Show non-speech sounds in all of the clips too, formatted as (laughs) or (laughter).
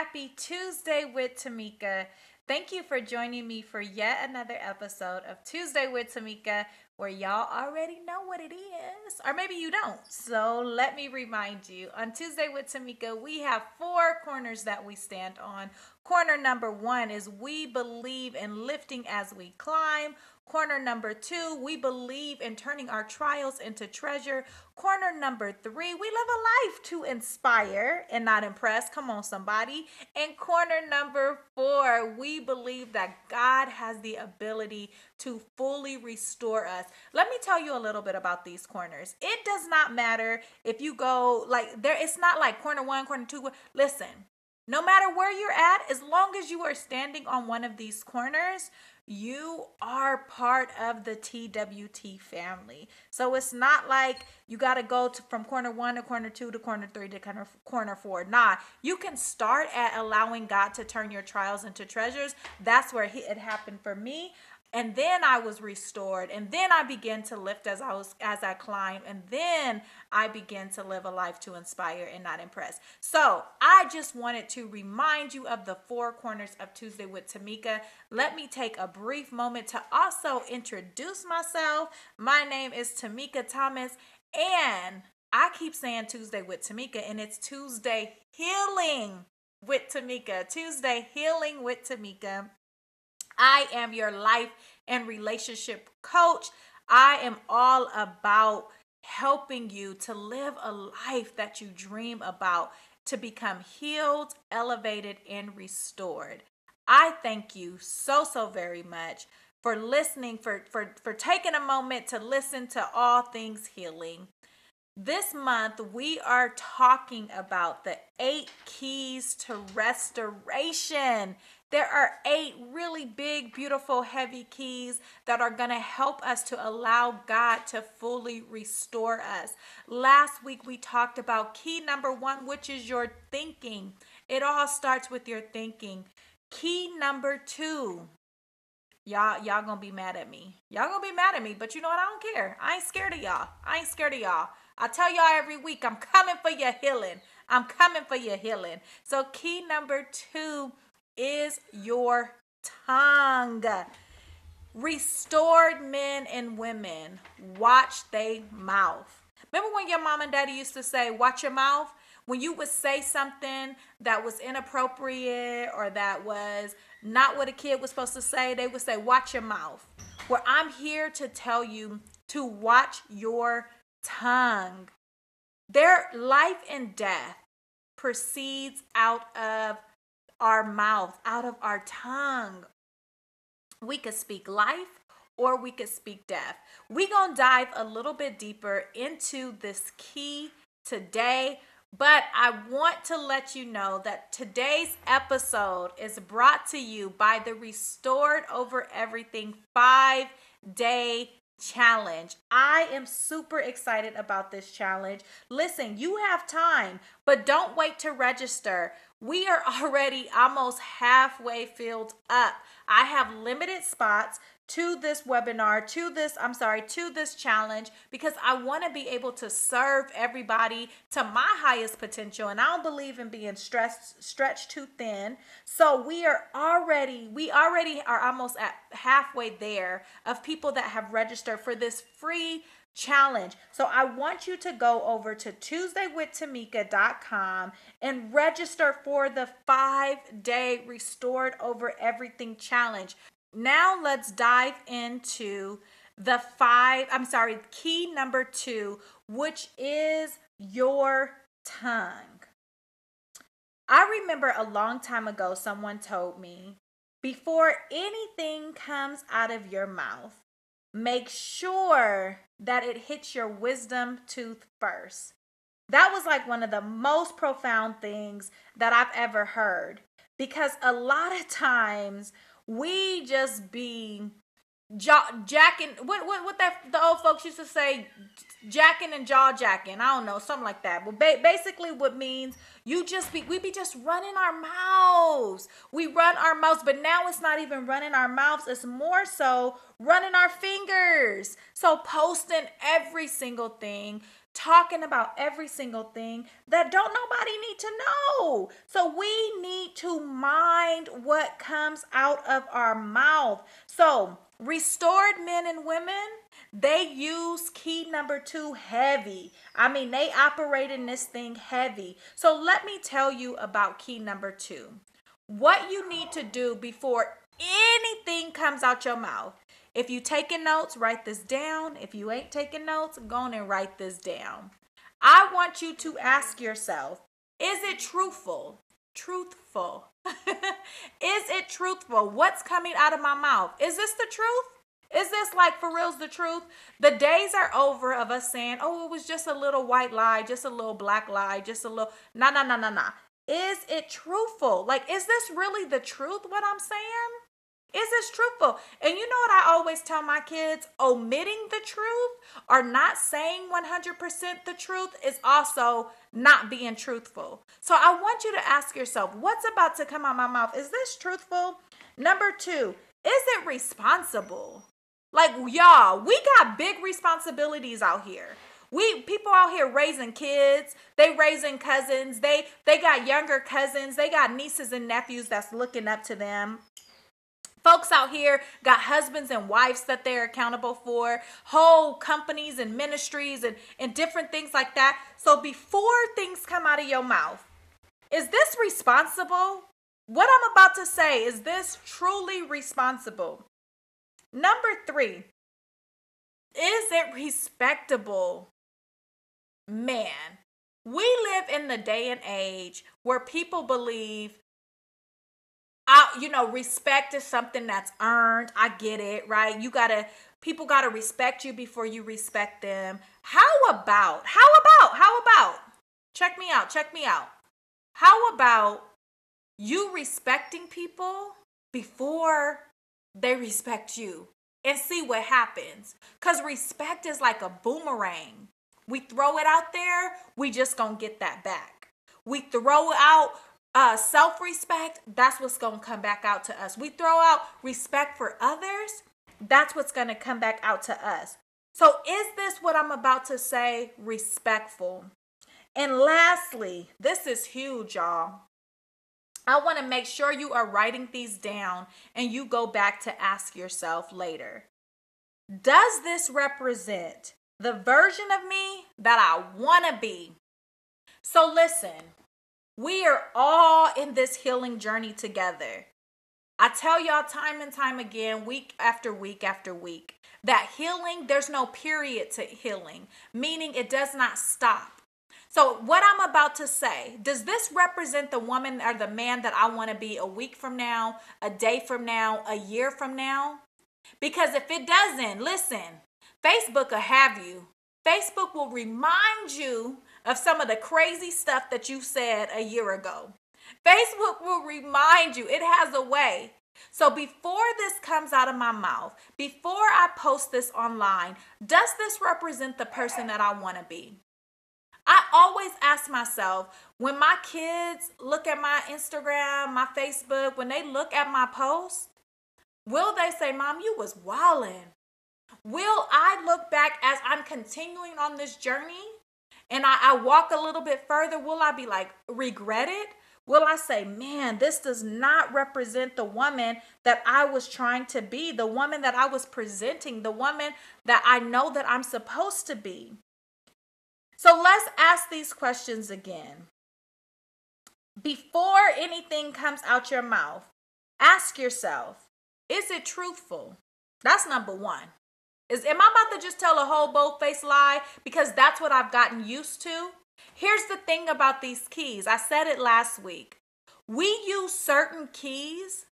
Happy Tuesday with Tamika. Thank you for joining me for yet another episode of Tuesday with Tamika, where y'all already know what it is, or maybe you don't. So let me remind you on Tuesday with Tamika, we have four corners that we stand on. Corner number one is we believe in lifting as we climb. Corner number two, we believe in turning our trials into treasure. Corner number three, we live a life to inspire and not impress. Come on, somebody. And corner number four, we believe that God has the ability to fully restore us. Let me tell you a little bit about these corners. It does not matter if you go like there, it's not like corner one, corner two. Listen, no matter where you're at, as long as you are standing on one of these corners, you are part of the TWT family. So it's not like you got to go from corner one to corner two to corner three to corner, corner four. Nah, you can start at allowing God to turn your trials into treasures. That's where it happened for me and then i was restored. And then i began to lift as i was as i climbed. And then i began to live a life to inspire and not impress. So i just wanted to remind you of the four corners of tuesday with tamika. Let me take a brief moment to also introduce myself. My name is tamika thomas. And i keep saying tuesday with tamika and it's tuesday healing with tamika. Tuesday healing with tamika I am your life and relationship coach. I am all about helping you to live a life that you dream about, to become healed, elevated, and restored. I thank you so, so very much for listening, for, for, for taking a moment to listen to all things healing. This month, we are talking about the eight keys to restoration. There are eight really big, beautiful, heavy keys that are going to help us to allow God to fully restore us. Last week, we talked about key number one, which is your thinking. It all starts with your thinking. Key number two, y'all y'all gonna be mad at me. Y'all gonna be mad at me but you know what? I don't care. I ain't scared of y'all. I ain't scared of y'all. I tell y'all every week i'm coming for your healing. I'm coming for your healing. So key number two is your tongue. Restored men and women, watch they mouth. Remember when your mom and daddy used to say, watch your mouth? When you would say something that was inappropriate or that was not what a kid was supposed to say, they would say, watch your mouth. Well, I'm here to tell you to watch your tongue. Their life and death proceeds out of our mouth, out of our tongue. We could speak life or we could speak death. We're going to dive a little bit deeper into this key today. But I want to let you know that today's episode is brought to you by the Restored Over Everything five day challenge. I am super excited about this challenge. Listen, you have time, but don't wait to register. We are (laughs) already almost halfway filled up. I have limited spots to this webinar, to this, I'm sorry, to this challenge because I want to be able to serve everybody to my highest potential. And I don't believe in being stressed, stretched too thin. So we are already, we already are almost at halfway there of people that have registered for this free challenge. So I want you to go over to TuesdayWithTamika.com and register for the five day Restored Over Everything challenge. Now let's dive into the five, I'm sorry, key number two, which is your tongue. I remember a long time ago, someone told me before anything comes out of your mouth, make sure that it hits your wisdom tooth first. That was like one of the most profound things that I've ever heard because a lot of times we just be jacking what what what that the old folks used to say jacking and jaw jacking. I don't know something like that. But ba- basically what means you just be we be just running our mouths. We run our mouths but now it's not even running our mouths. It's more so running our fingers. So posting every single thing talking about every single thing that don't nobody need to know. So we need to mind what comes out of our mouth. So, restored men and women, they use key number 2 heavy. I mean, they operate in this thing heavy. So, let me tell you about key number 2. What you need to do before anything comes out your mouth if you taking notes, write this down. If you ain't taking notes, go on and write this down. I want you to ask yourself, is it truthful? Truthful. (laughs) is it truthful? What's coming out of my mouth? Is this the truth? Is this like for reals the truth? The days are over of us saying, oh, it was just a little white lie, just a little black lie, just a little, nah, nah, nah, nah, nah. Is it truthful? Like, is this really the truth, what I'm saying? Is this truthful? And you know what I always tell my kids? Omitting the truth or not saying 100% the truth is also not being truthful. So I want you to ask yourself, what's about to come out my mouth? Is this truthful? Number two, is it responsible? Like y'all, we got big responsibilities out here. We people out here raising kids, they raising cousins, they they got younger cousins, they got nieces and nephews that's looking up to them. Folks out here got husbands and wives that they're accountable for, whole companies and ministries and, and different things like that. So before things come out of your mouth, is this responsible? What I'm about to say, is this truly responsible? Number three, is it respectable? Man, we live in the day and age where people believe I, you know, respect is something that's earned. I get it, right? You gotta, people gotta respect you before you respect them. How about, how about, how about, check me out, check me out. How about you respecting people before they respect you and see what happens? Because respect is like a boomerang. We throw it out there, we just gonna get that back. We throw it out uh, self respect, that's what's going to come back out to us. We throw out respect for others, that's what's going to come back out to us. So, is this what I'm about to say respectful? And lastly, this is huge, y'all. I want to make sure you are writing these down and you go back to ask yourself later Does this represent the version of me that I want to be? So, listen, we are all in this healing journey together. I tell y'all time and time again, week after week after week, that healing, there's no period to healing, meaning it does not stop. So, what I'm about to say, does this represent the woman or the man that I want to be a week from now, a day from now, a year from now? Because if it doesn't, listen, Facebook will have you. Facebook will remind you of some of the crazy stuff that you said a year ago. Facebook will remind you, it has a way. So before this comes out of my mouth, before I post this online, does this represent the person that I want to be? I always ask myself when my kids look at my Instagram, my Facebook, when they look at my posts, will they say, Mom, you was wildin'? Will I look back as I'm continuing on this journey and I, I walk a little bit further, will I be like, regret it? Will I say, man, this does not represent the woman that I was trying to be, the woman that I was presenting, the woman that I know that I'm supposed to be? So let's ask these questions again. Before anything comes out your mouth, ask yourself, is it truthful? That's number one. Is am I about to just tell a whole bold-faced lie because that's what I've gotten used to? Here's the thing about these keys. I said it last week. We use certain keys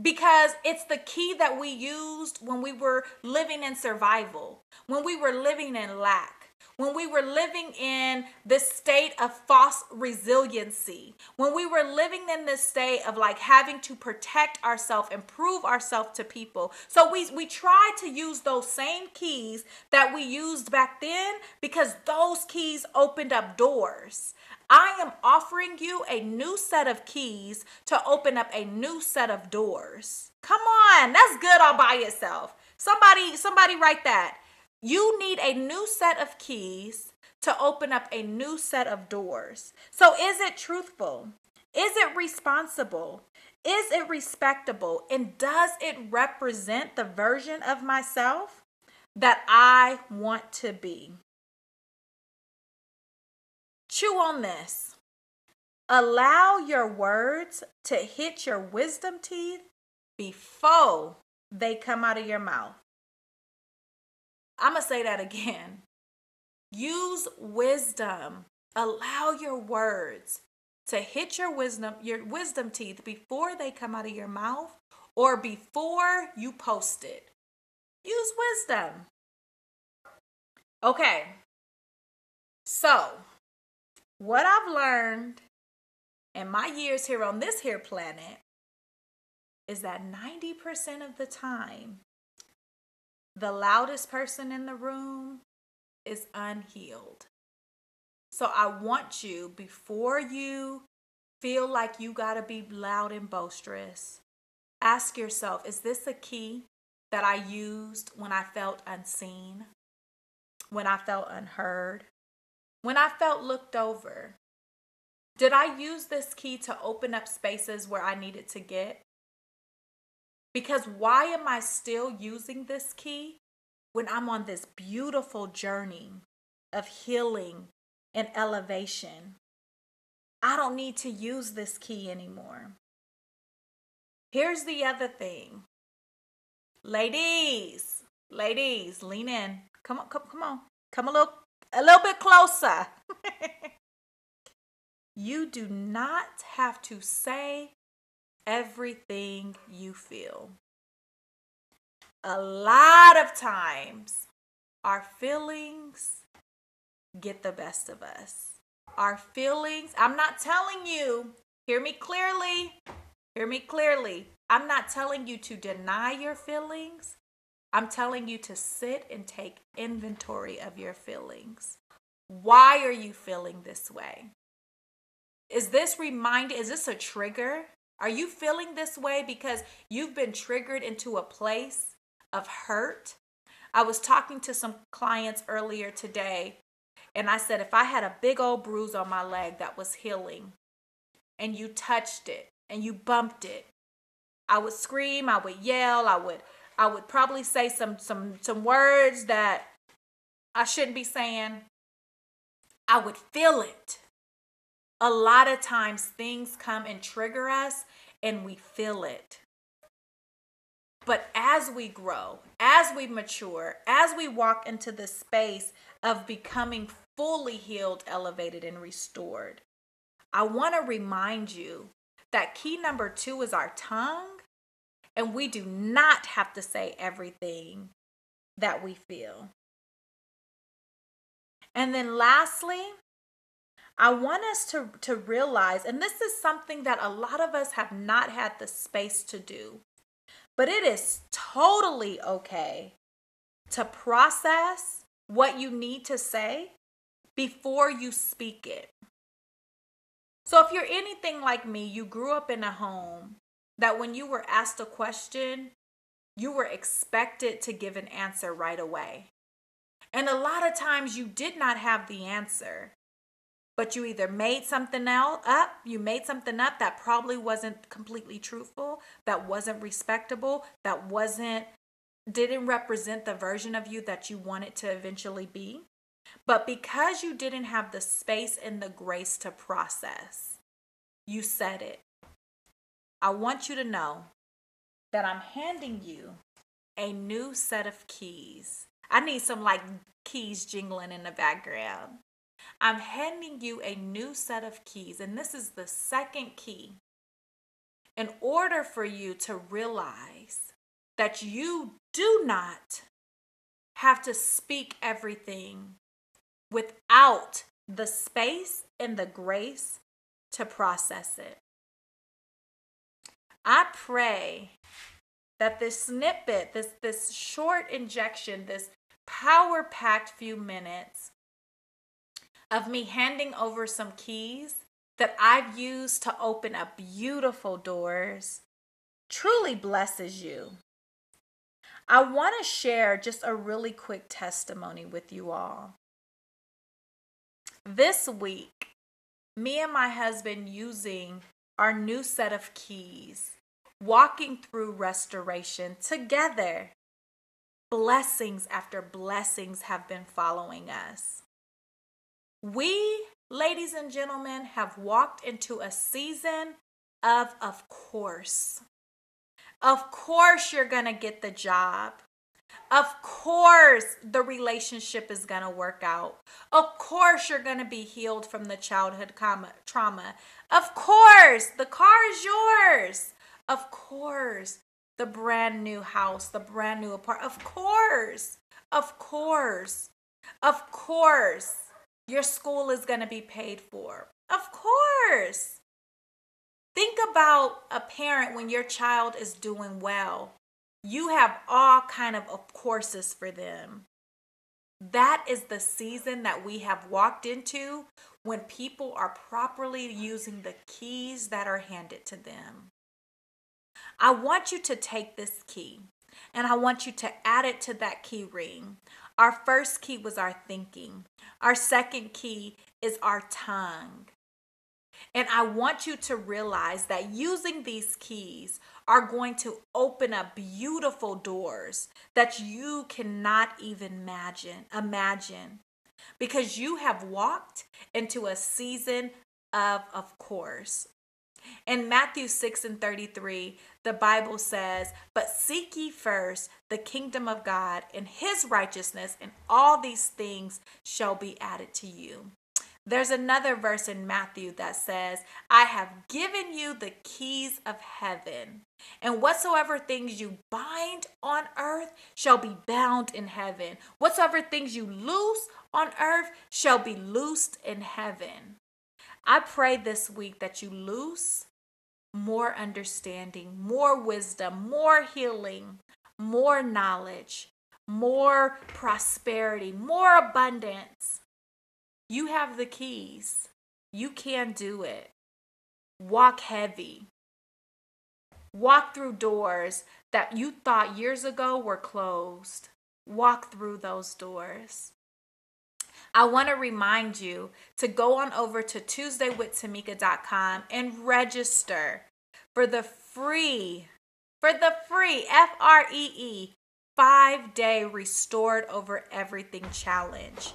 because it's the key that we used when we were living in survival, when we were living in lack when we were living in this state of false resiliency, when we were living in this state of like having to protect ourselves and prove ourselves to people. So we we try to use those same keys that we used back then because those keys opened up doors. I am offering you a new set of keys to open up a new set of doors. Come on, that's good all by itself. Somebody somebody write that. You need a new set of keys to open up a new set of doors. So, is it truthful? Is it responsible? Is it respectable? And does it represent the version of myself that I want to be? Chew on this. Allow your words to hit your wisdom teeth before they come out of your mouth. I'm going to say that again. Use wisdom. Allow your words to hit your wisdom your wisdom teeth before they come out of your mouth or before you post it. Use wisdom. Okay. So, what I've learned in my years here on this here planet is that 90% of the time, the loudest person in the room is unhealed. So I want you, before you feel like you got to be loud and boisterous, ask yourself is this a key that I used when I felt unseen, when I felt unheard, when I felt looked over? Did I use this key to open up spaces where I needed to get? Because why am I still using this key when I'm on this beautiful journey of healing and elevation? I don't need to use this key anymore. Here's the other thing. Ladies, ladies, lean in. Come on, come, come on. Come a little a little bit closer. (laughs) you do not have to say everything you feel. A lot of times, our feelings get the best of us. Our feelings, I'm not telling you, hear me clearly, hear me clearly. I'm not telling you to deny your feelings. I'm telling you to sit and take inventory of your feelings. Why are you feeling this way? Is this remind is this a trigger? Are you feeling this way because you've been triggered into a place of hurt? I was talking to some clients earlier today, and I said, if I had a big old bruise on my leg that was healing, and you touched it and you bumped it, I would scream, I would yell, I would I would probably say some some some words that I shouldn't be saying. I would feel it a lot of times things come and trigger us and we feel it. But as we grow, as we mature, as we walk into the space of becoming fully healed, elevated, and restored, I want to remind you that key number two is our tongue, and we do not have to say everything that we feel. And then lastly, I want us to, to realize, and this is something that a lot of us have not had the space to do, but it is totally okay to process what you need to say before you speak it. So, if you're anything like me, you grew up in a home that when you were asked a question, you were expected to give an answer right away. And a lot of times you did not have the answer but you either made something else up, you made something up that probably wasn't completely truthful, that wasn't respectable, that wasn't didn't represent the version of you that you wanted to eventually be. But because you didn't have the space and the grace to process, you said it. I want you to know that I'm handing you a new set of keys. I need some like keys jingling in the background. I'm handing you a new set of keys, and this is the second key. In order for you to realize that you do not have to speak everything without the space and the grace to process it. I pray that this snippet, this, this short injection, this power packed few minutes of me handing over some keys that I've used to open up beautiful doors truly blesses you. I want to share just a really quick testimony with you all. this week, me and my husband using our new set of keys, walking through restoration together. Blessings after blessings have been following us. We, ladies and gentlemen, have walked into a season of, of course. Of course, you're going to get the job. Of course, the relationship is going to work out. Of course, you're going to be healed from the childhood trauma. Of course, the car is yours. Of course, the brand new house, the brand new apartment. Of course, of course, of course, your school is going to be paid for. Of course. Think about a parent when your child is doing well you have all kind of, courses for them that is the season that we have walked into when people are properly using the keys that are handed to them. I want you to take this key and I want you to add it to that key ring. Our first key was our thinking, our second key is our tongue. And I want you to realize that using these keys are going to open up beautiful doors that you cannot even imagine. Imagine. Because you have walked into a season of of course. In Matthew 6 and 33, the Bible says, But seek ye first the kingdom of God and his righteousness, and all these things shall be added to you. There's another verse in Matthew that says, I have given you the keys of heaven, and whatsoever things you bind on earth shall be bound in heaven. Whatsoever things you loose on earth shall be loosed in heaven. I pray this week that you lose more understanding, more wisdom, more healing, more knowledge, more prosperity, more abundance you have the keys. You can do it. Walk heavy. Walk through doors that you thought years ago were closed. Walk through those doors. I want to remind you to go on over to TuesdayWithTamika.com and register for the free, for the free F R E E five day restored over everything challenge.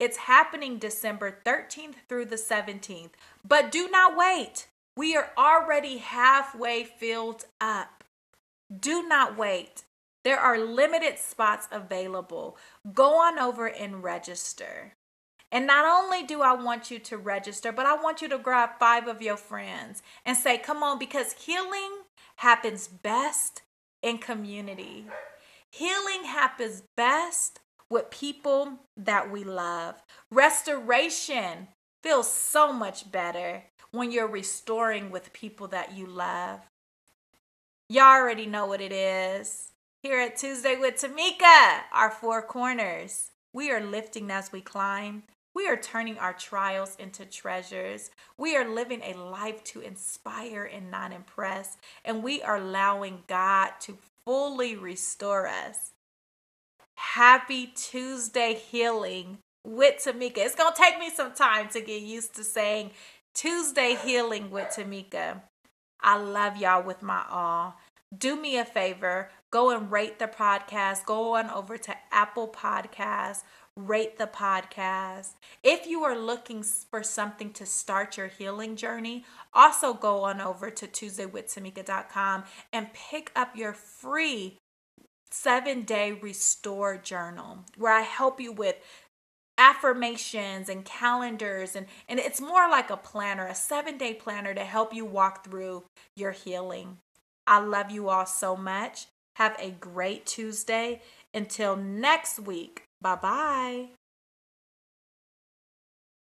It's happening December 13th through the 17th. But do not wait. We are already halfway filled up. Do not wait. There are limited spots available. Go on over and register. And not only do I want you to register, but I want you to grab five of your friends and say, Come on, because healing happens best in community. Healing happens best with people that we love. Restoration feels so much better when you're restoring with people that you love. Y'all already know what it is. Here at Tuesday with Tamika, our four corners, we are lifting as we climb. We are turning our trials into treasures. We are living a life to inspire and not impress. And we are allowing God to fully restore us. Happy Tuesday healing with Tamika. It's going to take me some time to get used to saying Tuesday healing with Tamika. I love y'all with my all. Do me a favor, go and rate the podcast. Go on over to Apple Podcasts, rate the podcast. If you are looking for something to start your healing journey, also go on over to TuesdayWithTamika.com and pick up your free seven day restore journal where I help you with affirmations and calendars and and it's more like a planner a 7 day planner to help you walk through your healing. I love you all so much. Have a great Tuesday. Until next week. Bye-bye.